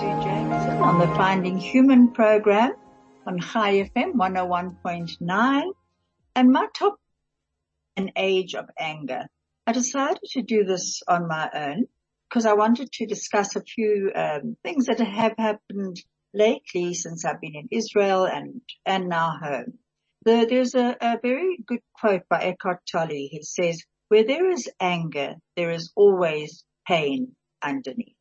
Sue on the Finding Human program on High FM 101.9 and my top an age of anger. I decided to do this on my own because I wanted to discuss a few um, things that have happened lately since I've been in Israel and and now home. The, there's a, a very good quote by Eckhart Tolle. He says, "Where there is anger, there is always pain underneath."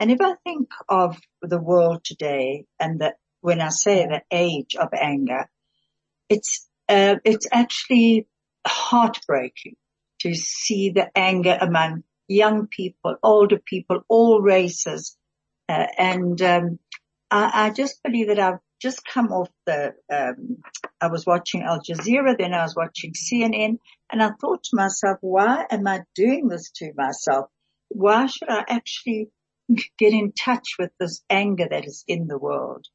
And if I think of the world today and that when I say the age of anger, it's, uh, it's actually heartbreaking to see the anger among young people, older people, all races. Uh, and, um, I, I, just believe that I've just come off the, um, I was watching Al Jazeera, then I was watching CNN and I thought to myself, why am I doing this to myself? Why should I actually get in touch with this anger that is in the world?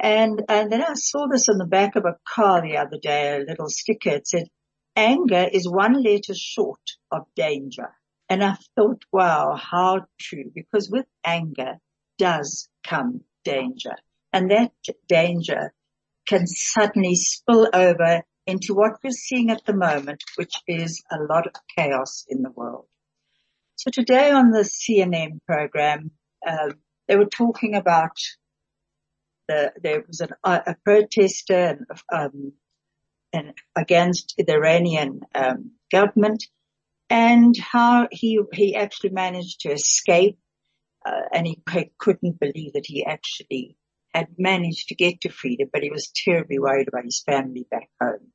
And, and then I saw this on the back of a car the other day, a little sticker. It said, anger is one letter short of danger. And I thought, wow, how true, because with anger does come danger. And that danger can suddenly spill over into what we're seeing at the moment, which is a lot of chaos in the world. So today on the CNN program, uh, they were talking about the, there was an, a protester um, and against the Iranian um, government and how he he actually managed to escape uh, and he, he couldn't believe that he actually had managed to get to freedom, but he was terribly worried about his family back home.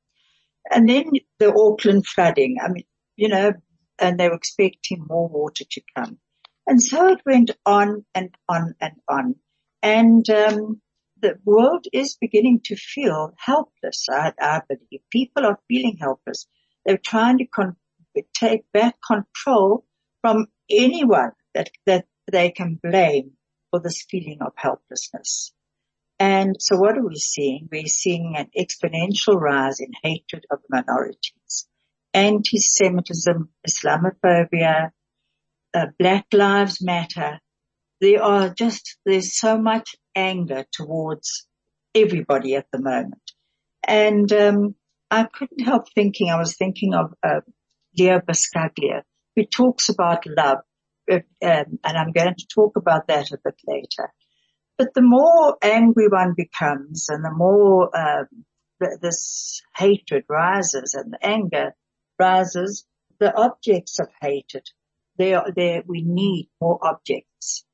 And then the Auckland flooding. I mean, you know, and they were expecting more water to come. And so it went on and on and on. And um, the world is beginning to feel helpless, I, I believe. People are feeling helpless. They're trying to con- take back control from anyone that, that they can blame for this feeling of helplessness. And so what are we seeing? We're seeing an exponential rise in hatred of minorities, anti-Semitism, Islamophobia, uh, Black Lives Matter. There are just, there's so much anger towards everybody at the moment. And, um, I couldn't help thinking, I was thinking of, uh, Leo Buscaglia, who talks about love, um, and I'm going to talk about that a bit later. But the more angry one becomes and the more, um, this hatred rises and the anger rises, the objects of hatred, they are there, we need more objects,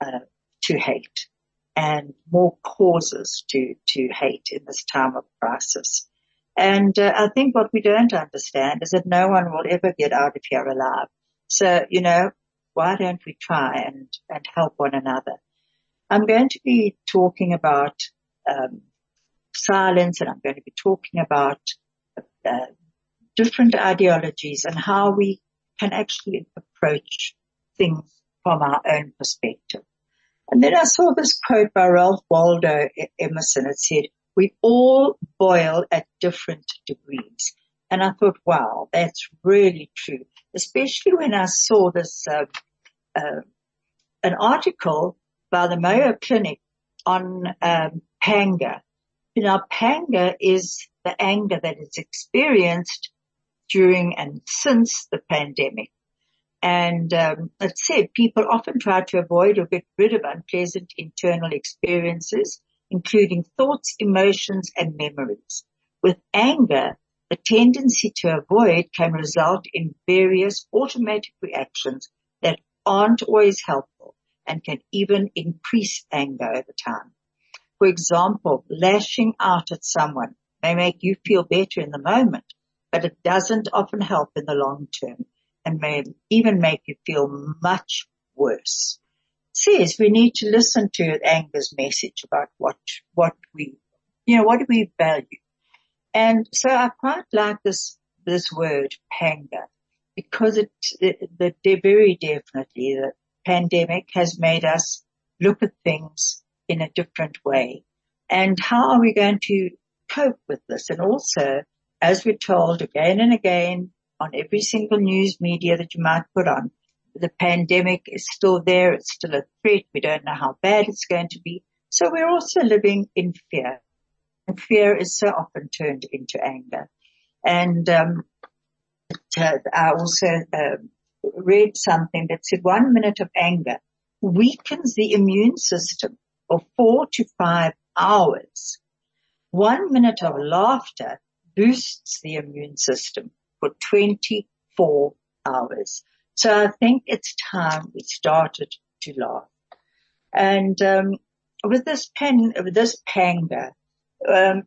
uh, to hate and more causes to, to hate in this time of crisis. And uh, I think what we don't understand is that no one will ever get out of here alive. So, you know, why don't we try and, and help one another? I'm going to be talking about um, silence and I'm going to be talking about uh, different ideologies and how we can actually approach things from our own perspective. And then I saw this quote by Ralph Waldo Emerson. It said, we all boil at different degrees. And I thought, wow, that's really true. Especially when I saw this, uh, uh, an article by the Mayo Clinic on um, panger. You know, panger is the anger that is experienced during and since the pandemic. And um, it said people often try to avoid or get rid of unpleasant internal experiences, including thoughts, emotions, and memories. With anger, the tendency to avoid can result in various automatic reactions that aren't always helpful and can even increase anger over time. For example, lashing out at someone may make you feel better in the moment, but it doesn't often help in the long term and may even make you feel much worse. says we need to listen to Anger's message about what, what we, you know, what do we value? And so I quite like this, this word, panger, because it, it very definitely the pandemic has made us look at things in a different way. And how are we going to cope with this? And also, as we're told again and again on every single news media that you might put on, the pandemic is still there. It's still a threat. We don't know how bad it's going to be. So we're also living in fear. And fear is so often turned into anger. And um, uh, I also uh, read something that said one minute of anger weakens the immune system for four to five hours. One minute of laughter boosts the immune system for 24 hours. So I think it's time we started to laugh. And um, with this pen, with this panger, um,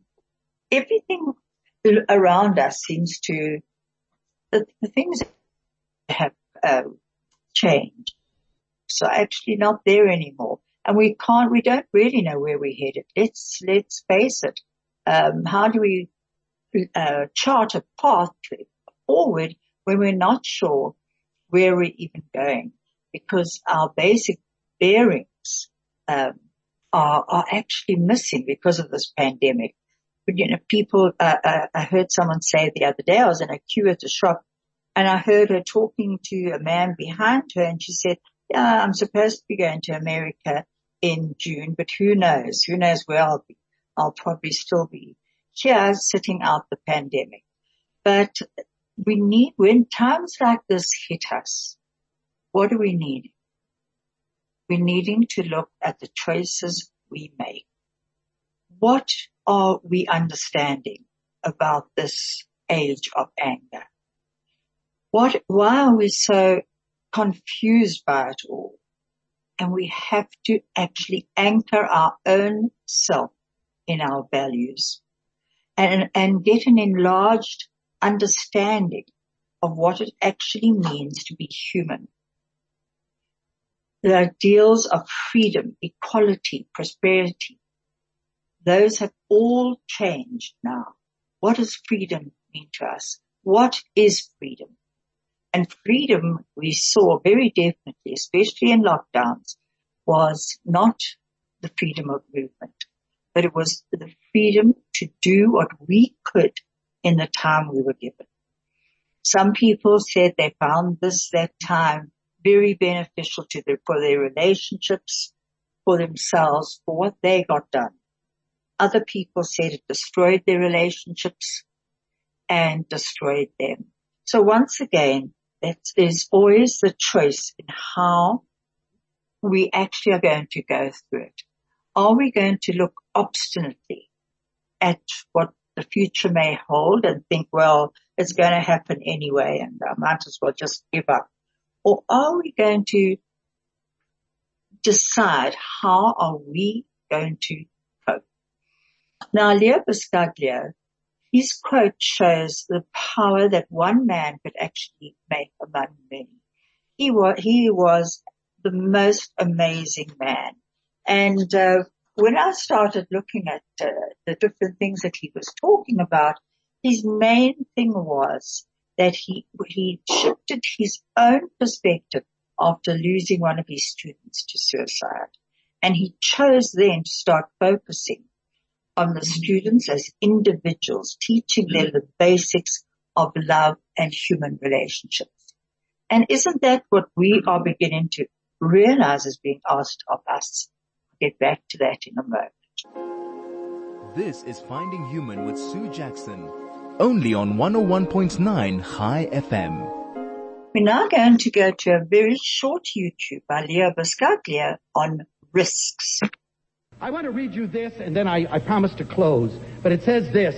everything around us seems to the, the things have uh, changed. So actually not there anymore, and we can't. We don't really know where we're headed. Let's let's face it. Um, how do we uh, chart a path forward when we're not sure where we're even going because our basic bearings um, are, are actually missing because of this pandemic. But, you know, people, uh, uh, I heard someone say the other day, I was in a queue at a shop and I heard her talking to a man behind her and she said, yeah, I'm supposed to be going to America in June, but who knows? Who knows where I'll be? I'll probably still be here sitting out the pandemic. But we need, when times like this hit us, what do we need? We're needing to look at the choices we make. What are we understanding about this age of anger? What, why are we so confused by it all? And we have to actually anchor our own self in our values and, and get an enlarged understanding of what it actually means to be human. The ideals of freedom, equality, prosperity, those have all changed now. What does freedom mean to us? What is freedom? And freedom we saw very definitely, especially in lockdowns, was not the freedom of movement, but it was the freedom to do what we could in the time we were given. Some people said they found this, that time very beneficial to their, for their relationships, for themselves, for what they got done. Other people said it destroyed their relationships and destroyed them. So once again, that is always the choice in how we actually are going to go through it. Are we going to look obstinately at what the future may hold and think, well, it's going to happen anyway and I might as well just give up? Or are we going to decide how are we going to cope? Now, Leo Buscaglia, his quote shows the power that one man could actually make among many. He was, he was the most amazing man. And, uh, when I started looking at uh, the different things that he was talking about, his main thing was that he he shifted his own perspective after losing one of his students to suicide, and he chose then to start focusing on the students as individuals, teaching them the basics of love and human relationships. And isn't that what we are beginning to realize is being asked of us? Get back to that in a moment. This is Finding Human with Sue Jackson, only on 101.9 High FM. We're now going to go to a very short YouTube by Leo Buscaglia on risks. I want to read you this and then I, I promise to close, but it says this.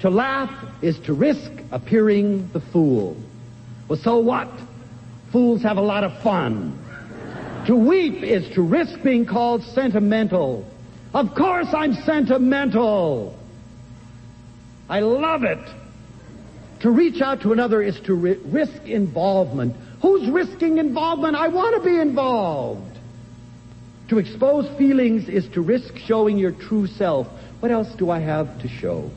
To laugh is to risk appearing the fool. Well, so what? Fools have a lot of fun. To weep is to risk being called sentimental. Of course I'm sentimental. I love it. To reach out to another is to ri- risk involvement. Who's risking involvement? I want to be involved. To expose feelings is to risk showing your true self. What else do I have to show?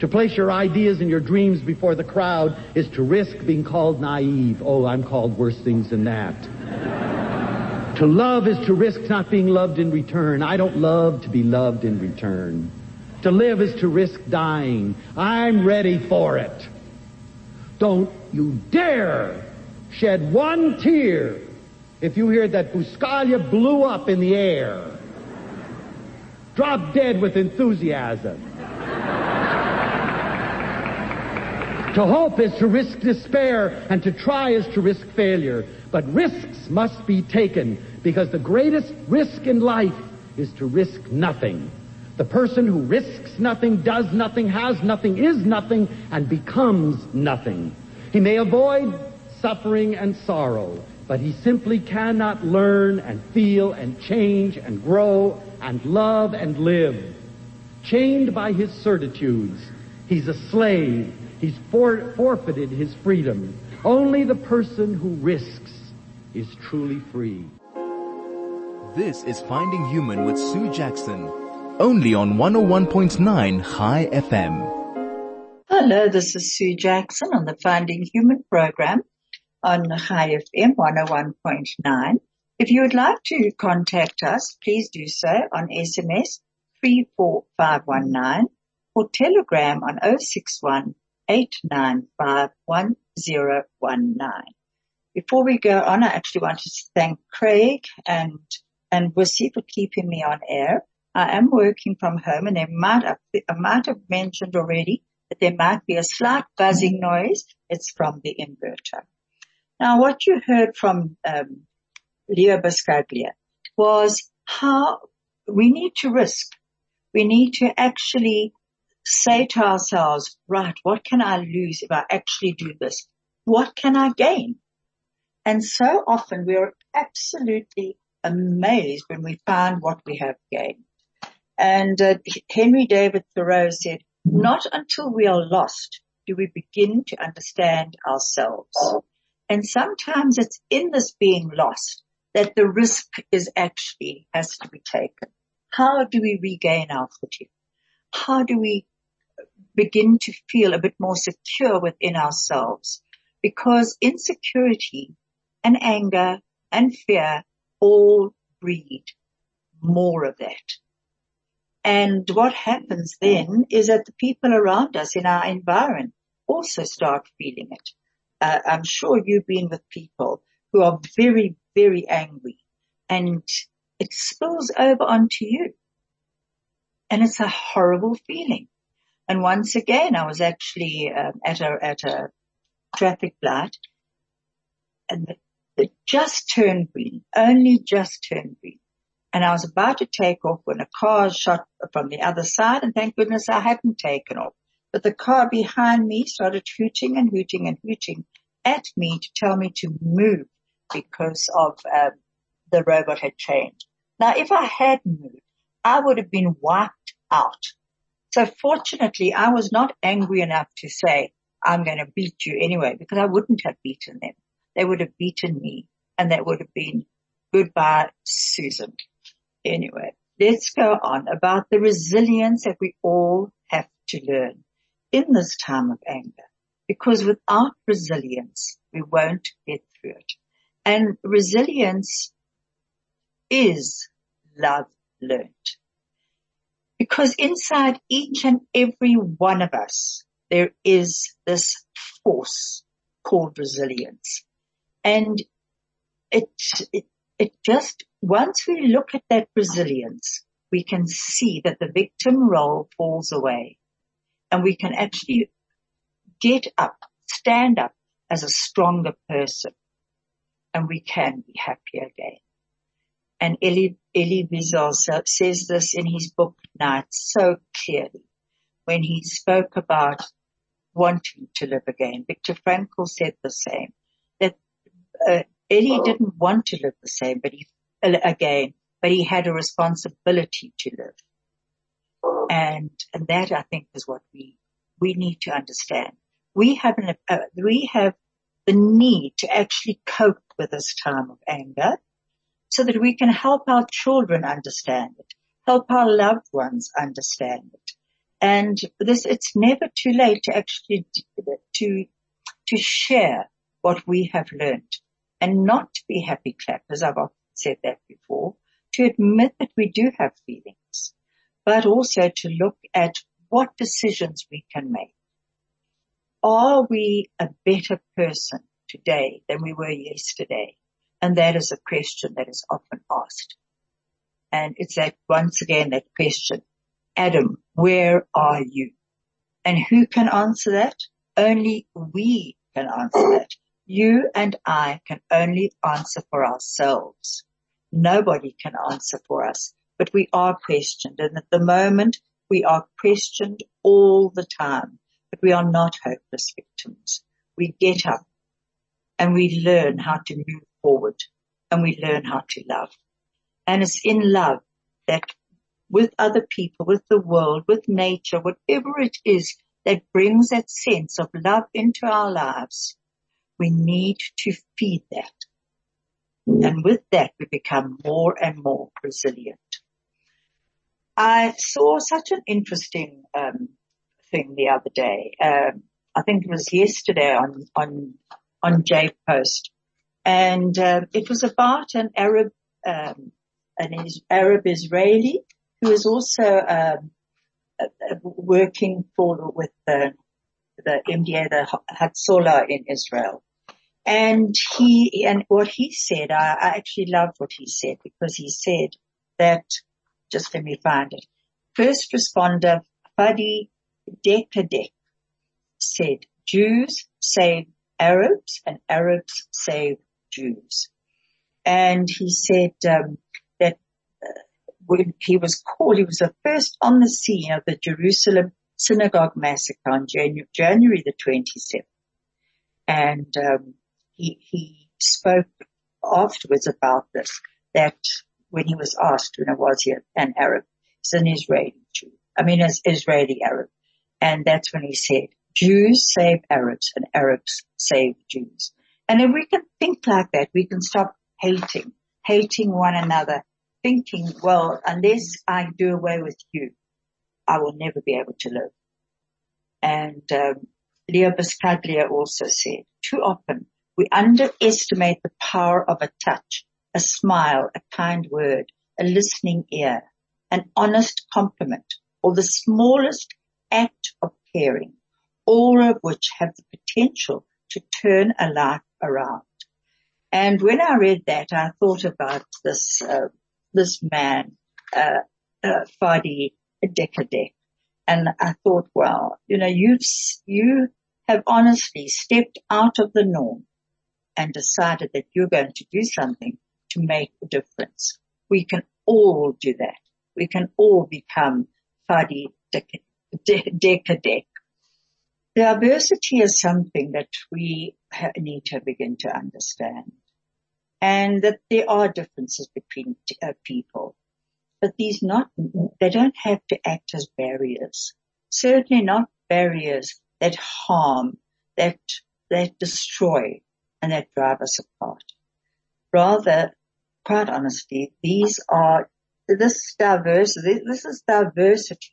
To place your ideas and your dreams before the crowd is to risk being called naive. Oh, I'm called worse things than that. To love is to risk not being loved in return. I don't love to be loved in return. To live is to risk dying. I'm ready for it. Don't you dare shed one tear if you hear that Buscaglia blew up in the air. Drop dead with enthusiasm. To hope is to risk despair, and to try is to risk failure. But risks must be taken because the greatest risk in life is to risk nothing. The person who risks nothing, does nothing, has nothing, is nothing, and becomes nothing. He may avoid suffering and sorrow, but he simply cannot learn and feel and change and grow and love and live. Chained by his certitudes, he's a slave. He's for- forfeited his freedom. Only the person who risks is truly free. This is Finding Human with Sue Jackson, only on 101.9 High FM. Hello, this is Sue Jackson on the Finding Human program on High FM 101.9. If you would like to contact us, please do so on SMS 34519 or Telegram on 061 Before we go on, I actually wanted to thank Craig and, and Wussy for keeping me on air. I am working from home and they might have, I might have mentioned already that there might be a slight buzzing noise. It's from the inverter. Now what you heard from um, Leo Buscaglia was how we need to risk. We need to actually say to ourselves, right, what can I lose if I actually do this? What can I gain? And so often we are absolutely amazed when we find what we have gained. And uh, Henry David Thoreau said, not until we are lost do we begin to understand ourselves. And sometimes it's in this being lost that the risk is actually has to be taken. How do we regain our footing? How do we begin to feel a bit more secure within ourselves? Because insecurity and anger and fear all breed more of that. And what happens then is that the people around us in our environment also start feeling it. Uh, I'm sure you've been with people who are very, very angry and it spills over onto you. And it's a horrible feeling. And once again, I was actually um, at a, at a traffic light and it just turned green, only just turned green. And I was about to take off when a car shot from the other side and thank goodness I hadn't taken off. But the car behind me started hooting and hooting and hooting at me to tell me to move because of um, the robot had changed. Now, if I had moved, I would have been wiped out. So fortunately, I was not angry enough to say, I'm going to beat you anyway, because I wouldn't have beaten them. They would have beaten me and that would have been goodbye, Susan. Anyway, let's go on about the resilience that we all have to learn in this time of anger. Because without resilience, we won't get through it. And resilience is love learned. Because inside each and every one of us, there is this force called resilience. And it, it, it just, once we look at that resilience, we can see that the victim role falls away and we can actually get up, stand up as a stronger person and we can be happy again. And Elie, Elie Wiesel says this in his book Night so clearly when he spoke about wanting to live again. Viktor Frankl said the same, that uh, Elie didn't want to live the same, but he, uh, again, but he had a responsibility to live. And, and that I think is what we, we need to understand. We have an, uh, we have the need to actually cope with this time of anger so that we can help our children understand it, help our loved ones understand it. And this, it's never too late to actually, to, to share what we have learned and not to be happy clappers. I've often said that before, to admit that we do have feelings, but also to look at what decisions we can make. Are we a better person today than we were yesterday? And that is a question that is often asked. And it's that once again, that question, Adam, where are you? And who can answer that? Only we can answer that. You and I can only answer for ourselves. Nobody can answer for us, but we are questioned. And at the moment we are questioned all the time, but we are not hopeless victims. We get up and we learn how to move forward and we learn how to love. And it's in love that with other people, with the world, with nature, whatever it is that brings that sense of love into our lives, we need to feed that. And with that, we become more and more resilient. I saw such an interesting um, thing the other day. Um, I think it was yesterday on on on J Post, and uh, it was about an Arab um, an Arab Israeli who is also um, uh, uh, working for with the the MDA, the Hatzolah in Israel. And he, and what he said, I, I actually loved what he said because he said that just let me find it. First responder Fadi Dekaidek said, Jews save Arabs and Arabs save Jews. And he said um, that uh, when he was called, he was the first on the scene of the Jerusalem synagogue massacre on January, January the 27th. And um, he, he spoke afterwards about this, that when he was asked, you know, was he an Arab? He's an Israeli Jew. I mean, an Israeli Arab. And that's when he said, Jews save Arabs and Arabs save Jews. And if we can think like that, we can stop hating, hating one another, thinking, well, unless I do away with you, I will never be able to live. And um, Leo Buscaglia also said, too often we underestimate the power of a touch, a smile, a kind word, a listening ear, an honest compliment, or the smallest act of caring, all of which have the potential to turn a life around. And when I read that, I thought about this, uh, this man, uh, uh, Fadi Dekaidek. And I thought, well, you know, you've, you have honestly stepped out of the norm and decided that you're going to do something to make a difference. We can all do that. We can all become Fadi Dekaidek. Diversity is something that we need to begin to understand and that there are differences between uh, people, but these not, they don't have to act as barriers. Certainly not barriers that harm, that, that destroy and that drive us apart. Rather, quite honestly, these are, this diversity, this is diversity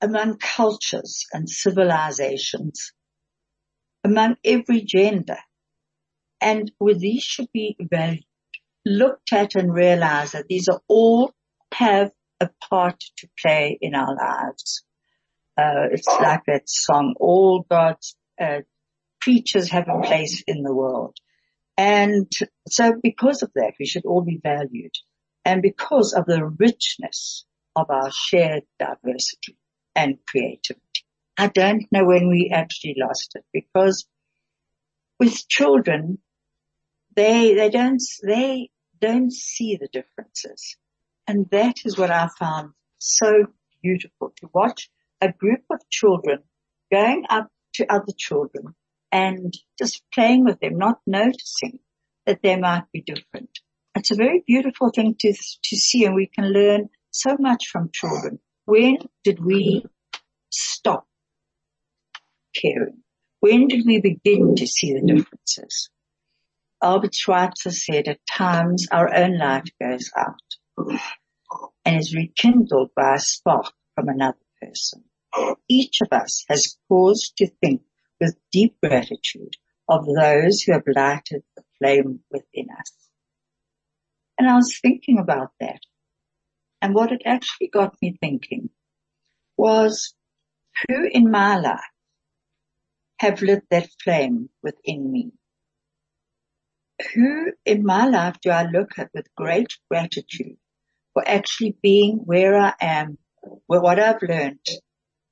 among cultures and civilizations, among every gender. And with these should be valued, looked at and realized that these are all have a part to play in our lives. Uh, it's like that song, all God's uh, creatures have a place in the world. And so because of that, we should all be valued. And because of the richness of our shared diversity and creativity. I don't know when we actually lost it because with children, they, they don't, they don't see the differences. And that is what I found so beautiful to watch a group of children going up to other children and just playing with them, not noticing that they might be different. It's a very beautiful thing to, to see and we can learn so much from children. When did we stop caring? When did we begin to see the differences? Albert Schweitzer said at times our own light goes out and is rekindled by a spark from another person. Each of us has cause to think with deep gratitude of those who have lighted the flame within us. And I was thinking about that. And what it actually got me thinking was who in my life have lit that flame within me? Who in my life do I look at with great gratitude for actually being where I am, where what I've learned,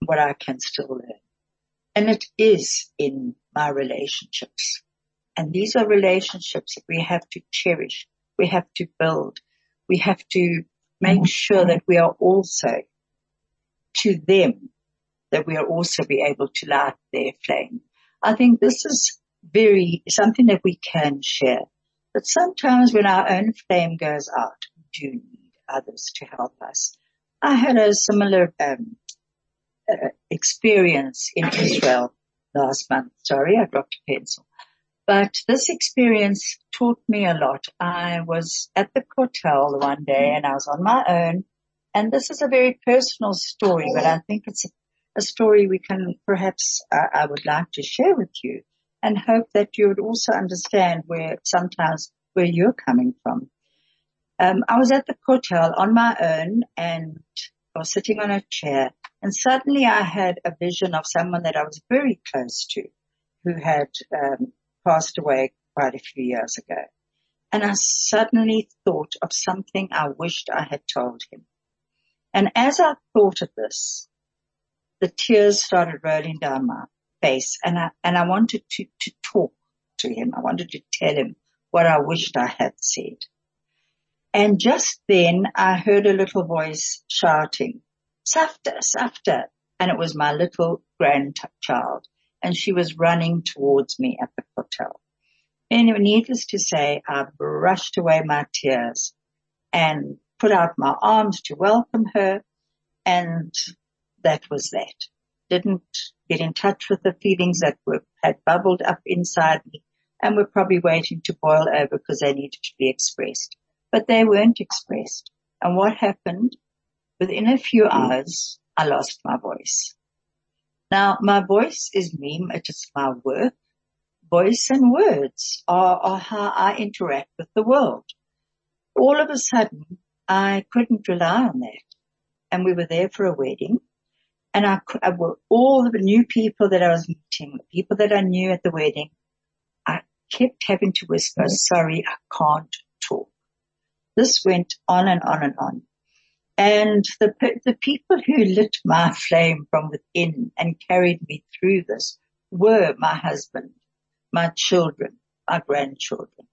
what I can still learn? And it is in my relationships. And these are relationships that we have to cherish. We have to build. We have to make sure that we are also to them, that we are also be able to light their flame. I think this is very, something that we can share. But sometimes when our own flame goes out, we do need others to help us. I had a similar um, uh, experience in Israel last month. Sorry, I dropped a pencil. But this experience taught me a lot. I was at the hotel one day and I was on my own. And this is a very personal story, but I think it's a, story we can perhaps, uh, I would like to share with you and hope that you would also understand where sometimes where you're coming from. Um, I was at the hotel on my own and I was sitting on a chair and suddenly I had a vision of someone that I was very close to who had um, passed away quite a few years ago. And I suddenly thought of something I wished I had told him. And as I thought of this, the tears started rolling down my face and I, and I wanted to, to talk to him. I wanted to tell him what I wished I had said. And just then I heard a little voice shouting, Safta, Safta. And it was my little grandchild and she was running towards me at the hotel. Anyway, needless to say, I brushed away my tears and put out my arms to welcome her and that was that. Didn't get in touch with the feelings that were, had bubbled up inside me and were probably waiting to boil over because they needed to be expressed. But they weren't expressed. And what happened? Within a few mm. hours, I lost my voice. Now, my voice is me. It is my work. Voice and words are, are how I interact with the world. All of a sudden, I couldn't rely on that. And we were there for a wedding and I, I were all the new people that I was meeting, the people that I knew at the wedding, I kept having to whisper, sorry, I can't talk. This went on and on and on. And the, the people who lit my flame from within and carried me through this were my husband, my children, my grandchildren.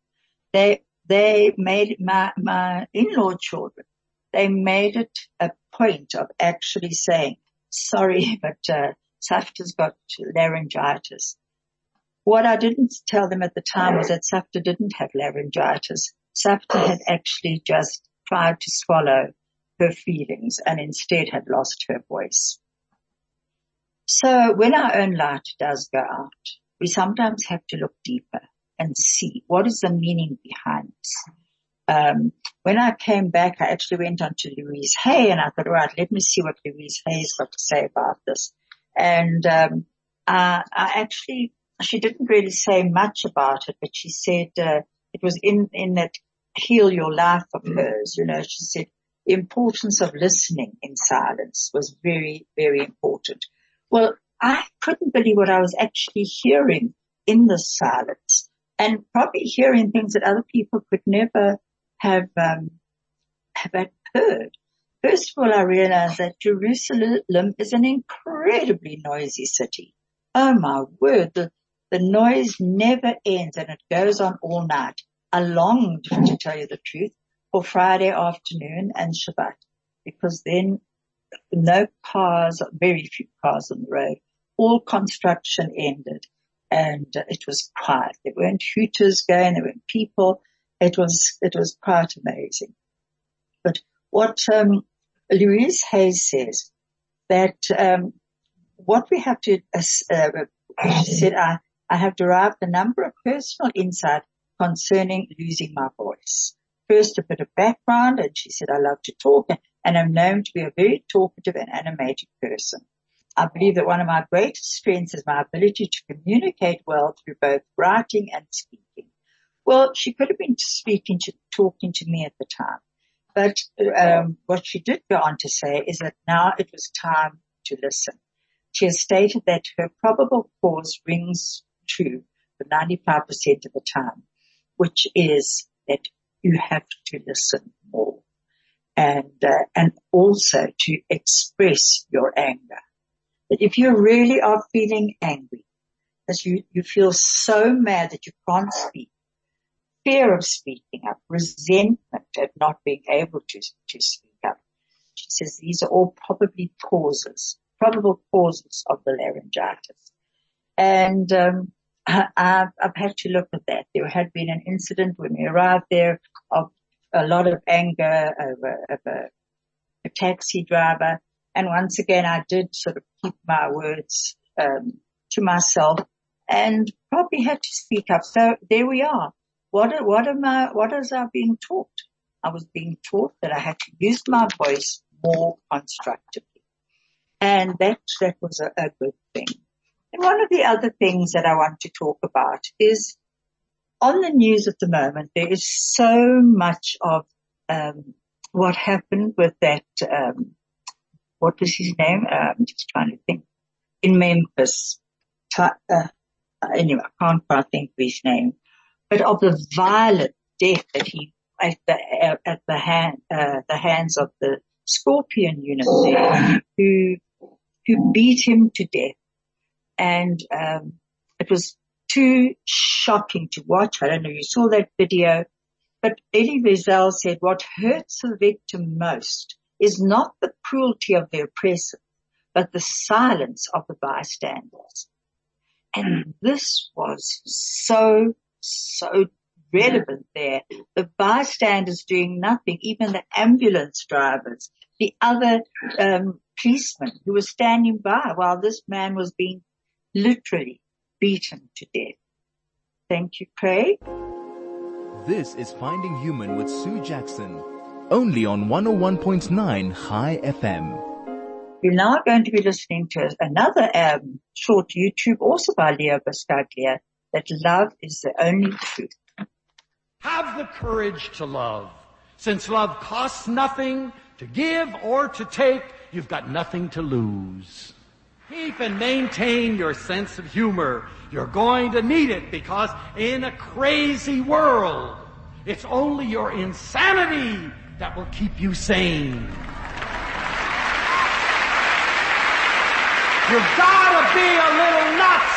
They, they made my, my in-law children. They made it a point of actually saying, sorry, but, uh, Safta's got laryngitis. What I didn't tell them at the time was that Safta didn't have laryngitis. Safta had actually just tried to swallow her feelings and instead had lost her voice. So when our own light does go out, we sometimes have to look deeper and see what is the meaning behind this. Um, when I came back, I actually went on to Louise Hay and I thought, right, let me see what Louise Hay's got to say about this. And, um, I, I actually, she didn't really say much about it, but she said, uh, it was in, in that heal your life of hers, you know, she said, the importance of listening in silence was very, very important. Well, I couldn't believe what I was actually hearing in the silence and probably hearing things that other people could never have, um, have heard. First of all, I realized that Jerusalem is an incredibly noisy city. Oh my word, the, the noise never ends and it goes on all night. I longed, to tell you the truth, for Friday afternoon and Shabbat because then no cars, very few cars on the road, all construction ended and it was quiet. There weren't hooters going, there weren't people. It was, it was quite amazing. But what, um, Louise Hayes says that, um, what we have to, uh, she said, I, I have derived a number of personal insight concerning losing my voice. First, a bit of background, and she said, I love to talk and I'm known to be a very talkative and animated person. I believe that one of my greatest strengths is my ability to communicate well through both writing and speaking. Well, she could have been speaking to, talking to me at the time. But um, what she did go on to say is that now it was time to listen. She has stated that her probable cause rings true for 95% of the time, which is that you have to listen more and uh, and also to express your anger. That if you really are feeling angry, as you you feel so mad that you can't speak, fear of speaking up, resentment at not being able to to speak up. She says these are all probably causes, probable causes of the laryngitis, and um, I've, I've had to look at that. There had been an incident when we arrived there of a lot of anger over, over a taxi driver. And once again, I did sort of keep my words um, to myself and probably had to speak up. So there we are. What, what am I, what was I being taught? I was being taught that I had to use my voice more constructively. And that, that was a, a good thing. And one of the other things that I want to talk about is on the news at the moment, there is so much of um, what happened with that. Um, what was his name? Uh, I'm just trying to think. In Memphis. Uh, anyway, I can't quite think of his name, but of the violent death that he at the at the hand uh, the hands of the Scorpion unit there, who who beat him to death, and um, it was too shocking to watch. I don't know if you saw that video, but Elie Wiesel said what hurts the victim most is not the cruelty of the oppressor, but the silence of the bystanders. And this was so, so relevant there. The bystanders doing nothing, even the ambulance drivers, the other um, policemen who were standing by while this man was being literally beaten to death. Thank you, Craig. This is Finding Human with Sue Jackson, only on 101.9 High FM. We're now going to be listening to another um, short YouTube, also by Leo Buscaglia, that love is the only truth. Have the courage to love. Since love costs nothing to give or to take, you've got nothing to lose. Keep and maintain your sense of humor. You're going to need it because in a crazy world, it's only your insanity that will keep you sane. You've gotta be a little nuts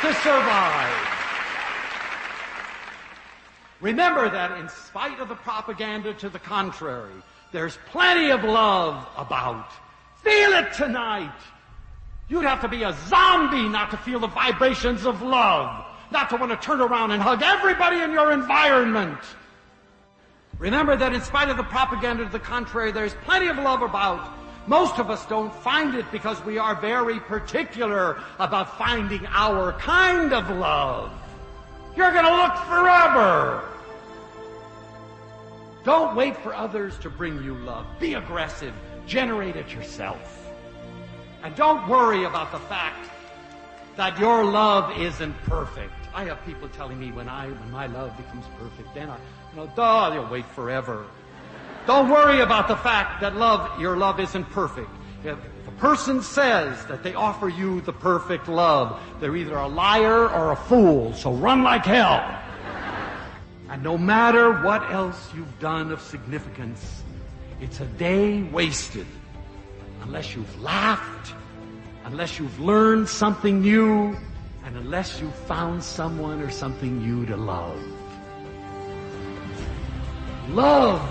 to survive. Remember that in spite of the propaganda to the contrary, there's plenty of love about. Feel it tonight. You'd have to be a zombie not to feel the vibrations of love, not to want to turn around and hug everybody in your environment. Remember that in spite of the propaganda to the contrary, there's plenty of love about. Most of us don't find it because we are very particular about finding our kind of love. You're gonna look forever. Don't wait for others to bring you love. Be aggressive. Generate it yourself. And don't worry about the fact that your love isn't perfect. I have people telling me when I, when my love becomes perfect, then I, you know, duh, you'll wait forever. Don't worry about the fact that love, your love isn't perfect. If, if a person says that they offer you the perfect love, they're either a liar or a fool, so run like hell. And no matter what else you've done of significance, it's a day wasted unless you've laughed, unless you've learned something new, and unless you've found someone or something new to love. Love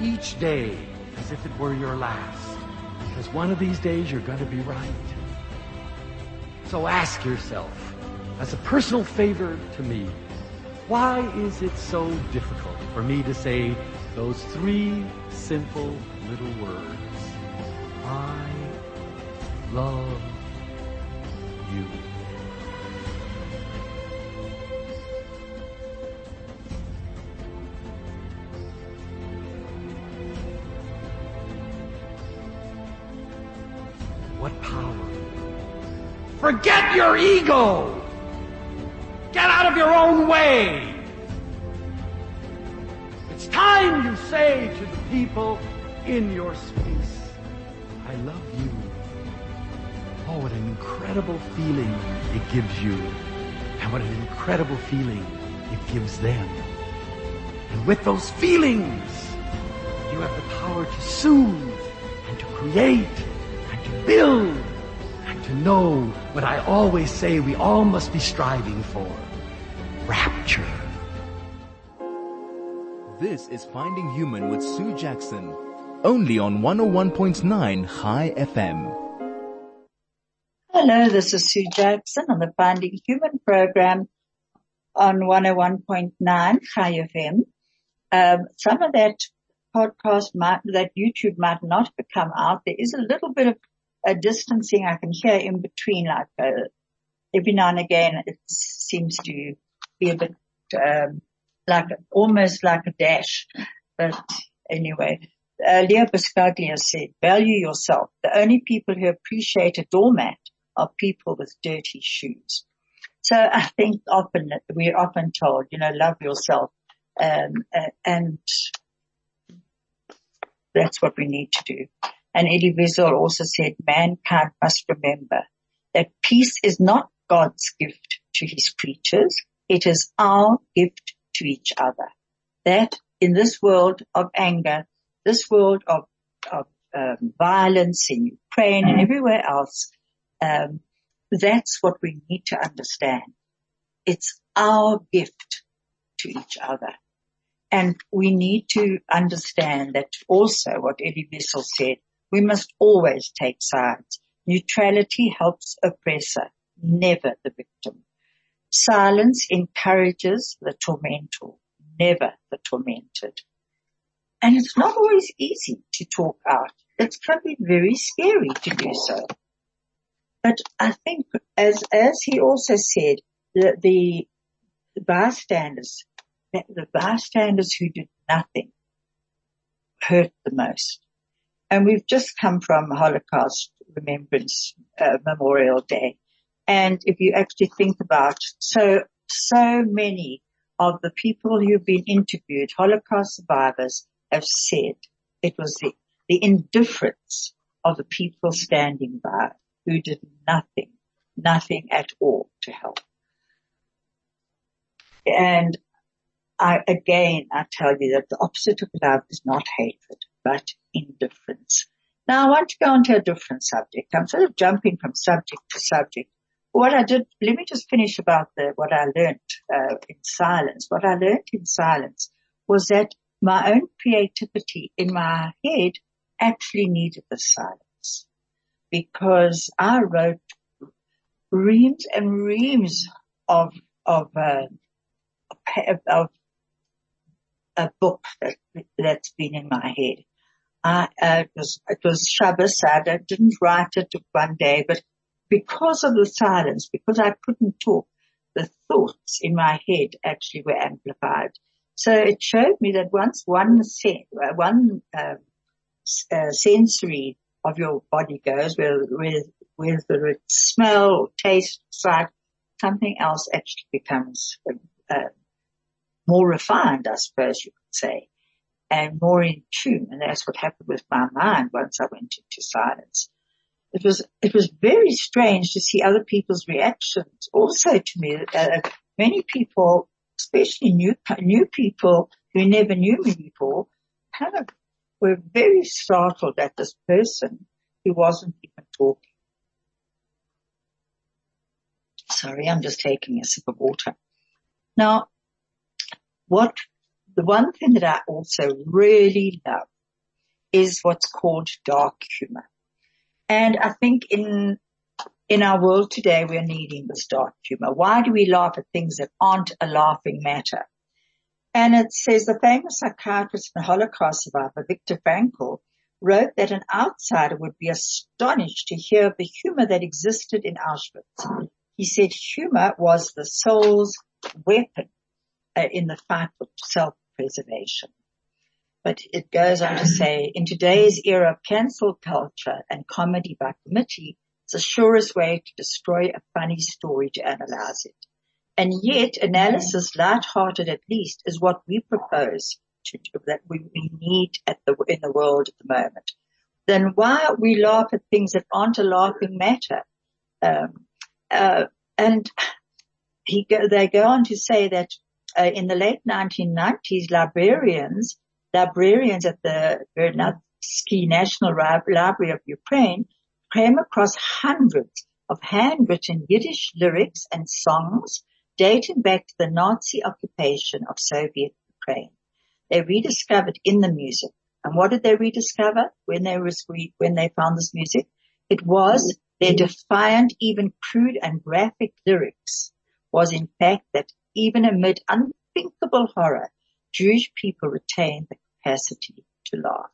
each day as if it were your last, because one of these days you're going to be right. So ask yourself, as a personal favor to me, why is it so difficult for me to say those three simple little words? I love you. What power? Forget your ego! Get out of your own way! It's time you say to the people in your sphere. I love you. Oh, what an incredible feeling it gives you. And what an incredible feeling it gives them. And with those feelings, you have the power to soothe and to create and to build and to know what I always say we all must be striving for. Rapture. This is Finding Human with Sue Jackson, only on 101.9 Chai FM. Hello, this is Sue Jackson on the Finding Human program on 101.9 Chai FM. Um, some of that podcast might, that YouTube might not have come out. There is a little bit of a distancing I can hear in between, like uh, every now and again it seems to be a bit um, like almost like a dash. But anyway, uh, Leo Buscaglia said, value yourself. The only people who appreciate a doormat are people with dirty shoes. So I think often we're often told, you know, love yourself. Um, and that's what we need to do. And Elie Wiesel also said mankind must remember that peace is not God's gift to his creatures. It is our gift to each other. That in this world of anger, this world of, of um, violence in Ukraine and everywhere else, um, that's what we need to understand. It's our gift to each other. And we need to understand that also what Elie Wiesel said, we must always take sides. Neutrality helps oppressor, never the victim. Silence encourages the tormentor, never the tormented. And it's not always easy to talk out. It can be very scary to do so. But I think as, as he also said, the, the bystanders the bystanders who did nothing hurt the most. And we've just come from Holocaust Remembrance uh, Memorial Day. And if you actually think about so, so many of the people who've been interviewed, Holocaust survivors have said it was the, the indifference of the people standing by who did nothing, nothing at all to help. And I, again, I tell you that the opposite of love is not hatred, but indifference. Now I want to go on to a different subject. I'm sort of jumping from subject to subject. What I did, let me just finish about the, what I learned uh, in silence. What I learned in silence was that my own creativity in my head actually needed the silence because I wrote reams and reams of, of, uh, of a book that, that's been in my head. I, uh, it was, it was Shabbos. I didn't write it one day, but because of the silence, because I couldn't talk, the thoughts in my head actually were amplified. So it showed me that once one sen- uh, one uh, uh, sensory of your body goes, whether, whether it's smell, taste, sight, something else actually becomes uh, more refined, I suppose you could say, and more in tune. And that's what happened with my mind once I went into silence. It was, it was very strange to see other people's reactions also to me. Uh, many people, especially new, new people who never knew me before, kind of were very startled at this person who wasn't even talking. Sorry, I'm just taking a sip of water. Now, what the one thing that I also really love is what's called dark humor. And I think in, in our world today, we're needing this dark humor. Why do we laugh at things that aren't a laughing matter? And it says the famous psychiatrist and Holocaust survivor, Viktor Frankl, wrote that an outsider would be astonished to hear of the humor that existed in Auschwitz. He said humor was the soul's weapon uh, in the fight for self-preservation. But it goes on to say, in today's era of cancel culture and comedy by committee, it's the surest way to destroy a funny story to analyze it. And yet analysis, light-hearted at least, is what we propose to, that we, we need the, in the world at the moment. Then why we laugh at things that aren't a laughing matter? Um, uh, and he go, they go on to say that uh, in the late 1990s, librarians, librarians at the Vernadsky National Library of Ukraine came across hundreds of handwritten Yiddish lyrics and songs dating back to the Nazi occupation of Soviet Ukraine. They rediscovered in the music. And what did they rediscover when they was, when they found this music? It was their defiant, even crude and graphic lyrics was in fact that even amid unthinkable horror, Jewish people retained the capacity to laugh.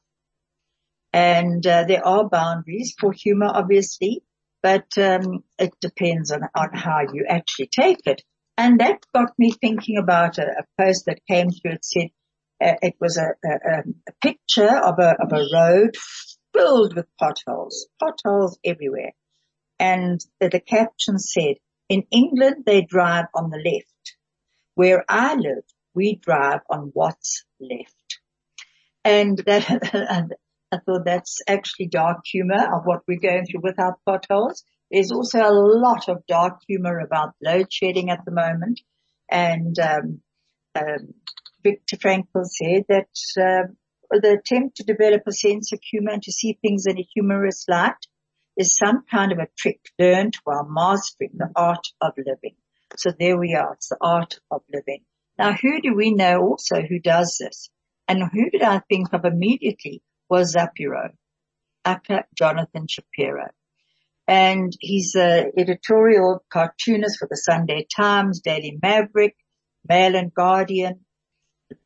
And uh, there are boundaries for humor, obviously, but um, it depends on, on how you actually take it. And that got me thinking about a, a post that came through. It said uh, it was a, a, a picture of a, of a road filled with potholes, potholes everywhere. And the, the caption said, in England, they drive on the left. Where I live, we drive on what's left. And that, I thought that's actually dark humor of what we're going through with our potholes. There's also a lot of dark humor about load shedding at the moment. And um, um, Viktor Frankl said that uh, the attempt to develop a sense of humor and to see things in a humorous light is some kind of a trick learned while mastering the art of living. So there we are. It's the art of living. Now, who do we know also who does this? And who did I think of immediately was Zapiro, Aka Jonathan Shapiro and he's an editorial cartoonist for the Sunday Times, Daily Maverick, Mail and Guardian.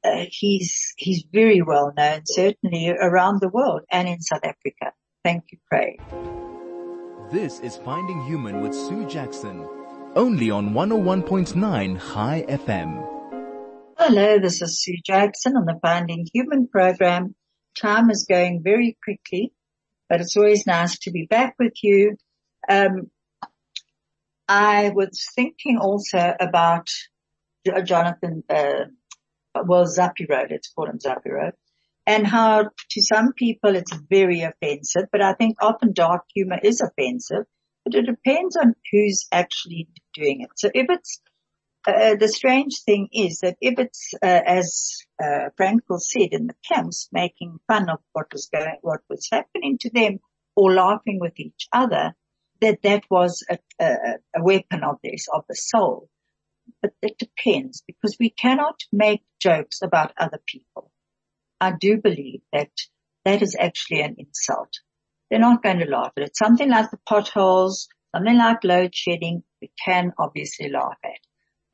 Uh, he's he's very well known, certainly around the world and in South Africa. Thank you, Craig. This is Finding Human with Sue Jackson, only on 101.9 Chai FM. Hello, this is Sue Jackson on the Finding Human program. Time is going very quickly, but it's always nice to be back with you um, I was thinking also about Jonathan, uh, well, Zapiro, let's call him Zapiro, and how to some people it's very offensive, but I think often dark humor is offensive, but it depends on who's actually doing it. So if it's, the strange thing is that if it's, uh, as, uh, Frankl said in the camps, making fun of what was going, what was happening to them or laughing with each other, that that was a, a, a weapon of this, of the soul. But it depends because we cannot make jokes about other people. I do believe that that is actually an insult. They're not going to laugh at it. Something like the potholes, something like load shedding, we can obviously laugh at.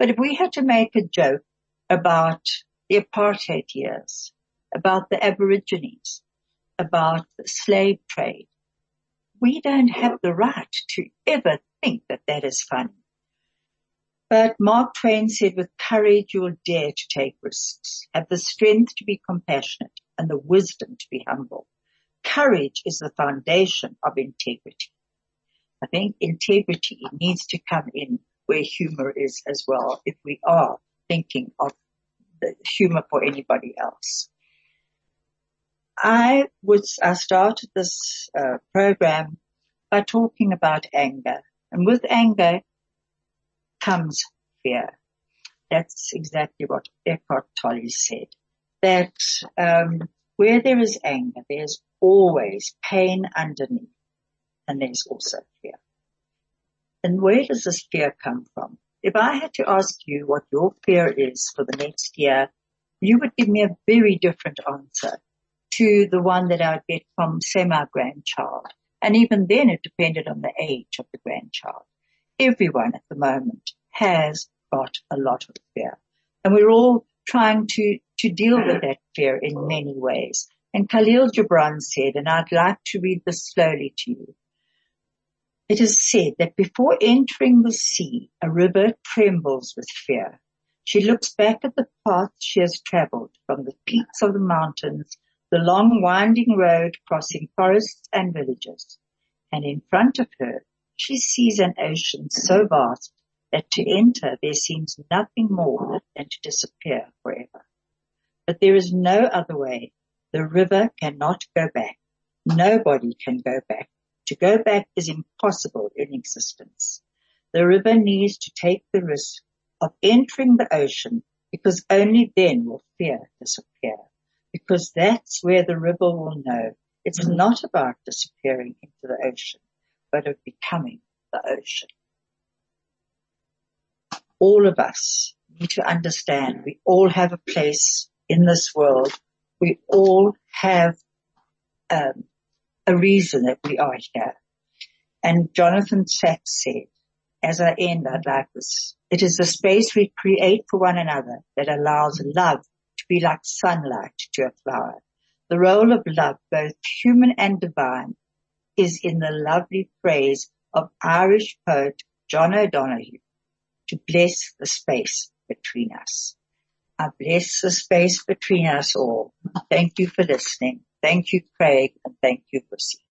But if we had to make a joke about the apartheid years, about the aborigines, about the slave trade, we don't have the right to ever think that that is funny. But Mark Twain said, with courage you'll dare to take risks, have the strength to be compassionate and the wisdom to be humble. Courage is the foundation of integrity. I think integrity needs to come in where humor is as well if we are thinking of the humor for anybody else. I was, I started this uh, program by talking about anger. And with anger comes fear. That's exactly what Eckhart Tolle said. That um, where there is anger, there's always pain underneath, and there's also fear. And where does this fear come from? If I had to ask you what your fear is for the next year, you would give me a very different answer to the one that I would get from, say, my grandchild. And even then it depended on the age of the grandchild. Everyone at the moment has got a lot of fear. And we're all trying to, to deal with that fear in many ways. And Khalil Gibran said, and I'd like to read this slowly to you. It is said that before entering the sea, a river trembles with fear. She looks back at the path she has traveled from the peaks of the mountains the long winding road crossing forests and villages. And in front of her, she sees an ocean so vast that to enter there seems nothing more than to disappear forever. But there is no other way. The river cannot go back. Nobody can go back. To go back is impossible in existence. The river needs to take the risk of entering the ocean because only then will fear disappear. Because that's where the river will know it's not about disappearing into the ocean, but of becoming the ocean. All of us need to understand we all have a place in this world. We all have um, a reason that we are here. And Jonathan Sacks said, as I end, I'd like this. It is the space we create for one another that allows love to be like sunlight to a flower. The role of love, both human and divine, is in the lovely phrase of Irish poet John O'Donohue to bless the space between us. I bless the space between us all. Thank you for listening. Thank you, Craig, and thank you, Lucy.